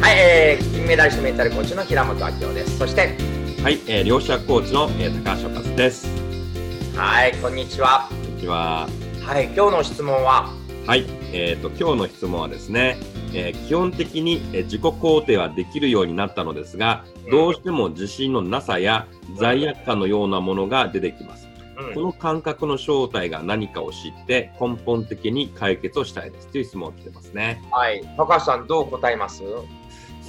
はい、えー、金メダリストメンタルコーチの平本明夫です。そして、はい、えー、両者コーチの、えー、高橋和です。はい、こんにちは。こんにちは。はい、今日の質問は、はい、えっ、と今日の質問はですね、えー基本的に、えー自己肯定はできるようになったのですが、どうしても自信のなさや罪悪感のようなものが出てきます。うんこの感覚の正体が何かを知って根本的に解決をしたいですという質問を来てますね。はい、高橋さんどう答えます？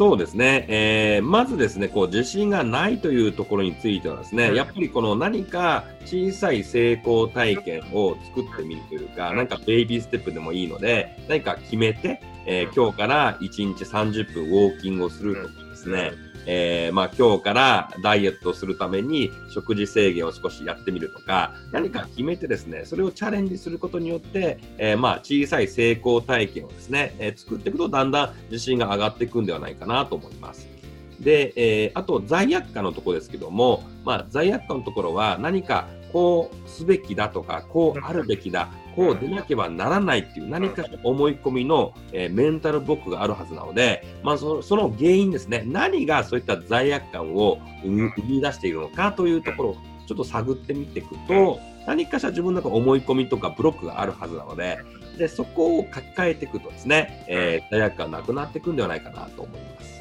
そうですね、えーまずですねこう自信がないというところについてはですね、うんやっぱりこの何か小さい成功体験を作ってみるというか、なんかベイビーステップでもいいので何か決めて、えーうん今日から1日30分ウォーキングをするとかですね、えーまあ、今日からダイエットするために食事制限を少しやってみるとか何か決めてですねそれをチャレンジすることによって、えーまあ、小さい成功体験をですね、えー作っていくとだんだん自信が上がっていくんではないかなと思います。で、えーあと罪悪感のところですけども、まあ、罪悪感のところは何かこうすべきだとかこうあるべきだこうでなければならないっていう何か思い込みの、えーメンタルブロックがあるはずなので、まあ、そのその原因ですね何がそういった罪悪感を生み出しているのかというところをちょっと探ってみていくと何かしら自分の中思い込みとかブロックがあるはずなのででそこを書き換えていくとですね、えー罪悪感なくなっていくんではないかなと思います。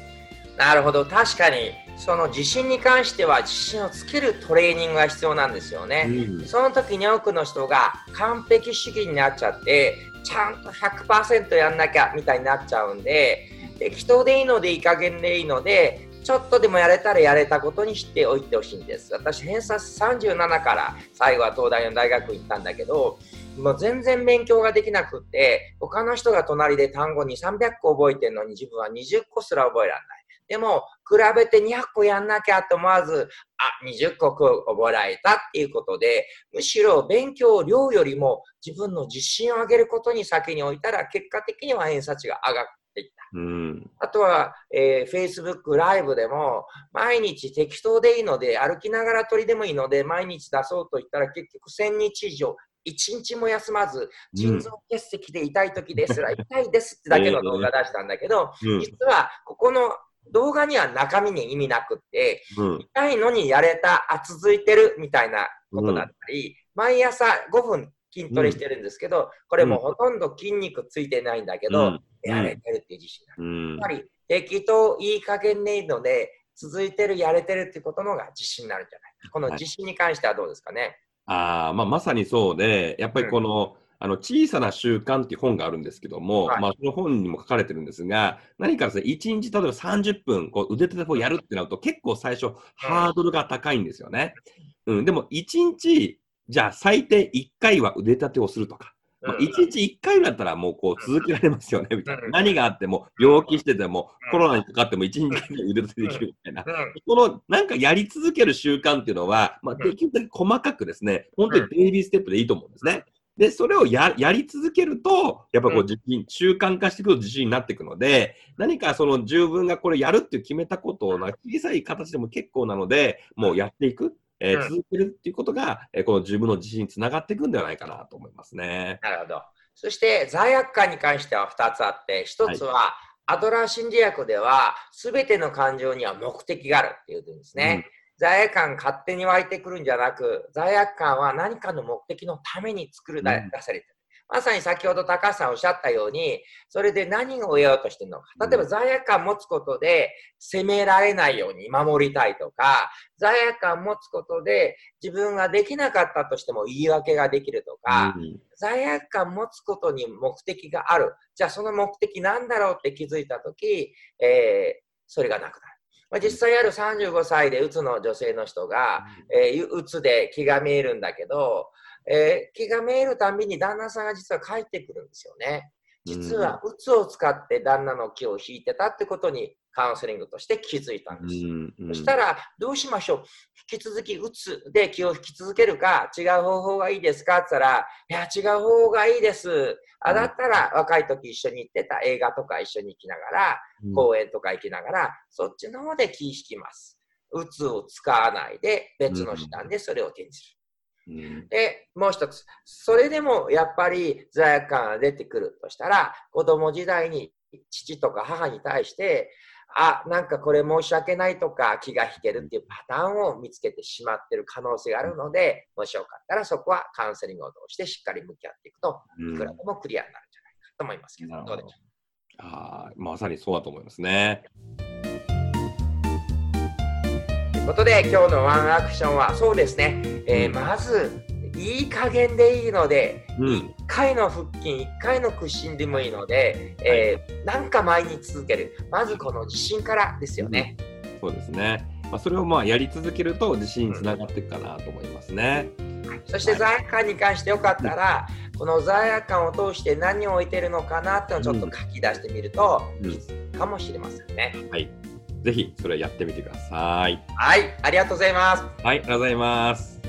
なるほど、確かに、その自信に関しては自信をつけるトレーニングが必要なんですよね。うんその時に多くの人が完璧主義になっちゃって、ちゃんと100%やんなきゃみたいになっちゃうんで、適当でいいのでいい加減でいいので、ちょっとでもやれたらやれたことにしておいてほしいんです。私、偏差37から最後は東大の大学行ったんだけど、もう全然勉強ができなくって、他の人が隣で単語に300個覚えてるのに自分は20個すら覚えられない。でも、比べて200個やんなきゃと思わず、あ、20個覚えられたっていうことで、むしろ勉強量よりも自分の自信を上げることに先に置いたら、結果的には偏差値が上がっていった。うん。あとは、えー、Facebook ライブでも、毎日適当でいいので、歩きながら撮りでもいいので、毎日出そうと言ったら、結局1000日以上、1日も休まず、腎臓結石で痛い時ですら、痛いですってだけの動画出したんだけど、うん。実はここの動画には中身に意味なくって、うん。痛いのにやれた、あ、続いてるみたいなことだったり、毎朝5分筋トレしてるんですけど、これもほとんど筋肉ついてないんだけど、うん。やれてるっていう自信がある。うん。やっぱり適当、いい加減でいいので、続いてる、やれてるっていうことの方が自信になるんじゃないか。この自信に関してはどうですかね？あーまあ、まさにそうで、やっぱりこの、あの小さな習慣っていう本があるんですけども、はい。まあ、その本にも書かれてるんですが、何かですね、1日例えば30分、こう腕立てをやるってなると、結構最初、ハードルが高いんですよね。うん、でも、1日、じゃあ最低1回は腕立てをするとか、まあ、うん1日1回だったらもうこう続けられますよね、みたいな。う。ん。何があっても、病気しててもう、ん。コロナにかかっても1日1回腕立てできるみたいな。うん。このなんかやり続ける習慣っていうのは、まあ、できるだけ細かくですね、本当にベイビーステップでいいと思うんですね。で、それをややり続けると、やっぱこうう自信、習慣化していくと自信になっていくので、何かその自分がこれやるっていう決めたことをな小さい形でも結構なので、もうやっていく、えーうん続けるっていうことが、えーこの自分の自信につながっていくんではないかなと思いますね。なるほど。そして罪悪感に関しては2つあって、1つは、アドラー心理学では、すべての感情には目的があるっていうんですね。罪悪感勝手に湧いてくるんじゃなく、罪悪感は何かの目的のために作る出されてる。まさに先ほど高橋さんおっしゃったように、それで何を得ようとしてるのか。例えば罪悪感を持つことで責められないように守りたいとか、罪悪感を持つことで自分ができなかったとしても言い訳ができるとか、うん罪悪感を持つことに目的がある。じゃあその目的なんだろうって気づいたとき、えーそれがなくなる。まあ、実際ある35歳でうつの女性の人が、えーうつで気が見えるんだけど、えー気が見えるたんびに旦那さんが実は帰ってくるんですよね。実は、うつを使って旦那の気を引いてたってことにカウンセリングとして気づいたんです。そしたら、どうしましょう？引き続きうつで気を引き続けるか、違う方法がいいですか？って言ったら、いや、違う方法がいいです。あ、だったら若い時一緒に行ってた映画とか一緒に行きながら、公園とか行きながら、そっちの方で気引きます。うつを使わないで別の手段でそれを転じる。うんで、もう一つ。それでもやっぱり罪悪感が出てくるとしたら、子供時代に父とか母に対して、あ、なんかこれ申し訳ないとか気が引けるっていうパターンを見つけてしまってる可能性があるので、もしよかったらそこはカウンセリングを通してしっかり向き合っていくと、いくらでもクリアになるんじゃないかと思いますけど、ど。うでしょう？あまさにそうだと思いますね。ということで今日のワンアクションはそうですね、えー、まずいい加減でいいので、うん、1回の腹筋、1回の屈伸でもいいので、えー、なんか毎日続ける。まずこの自信からですよね。うん、そうですね。まあ、それをまあやり続けると自信につながっていくかなと思いますね。はい、そして罪悪感に関してよかったら、この罪悪感を通して何を置いてるのかなっていうのをちょっと書き出してみると、いいかもしれませんね。はいぜひそれやってみてください。はい、ありがとうございます。はい、ありがとうございます。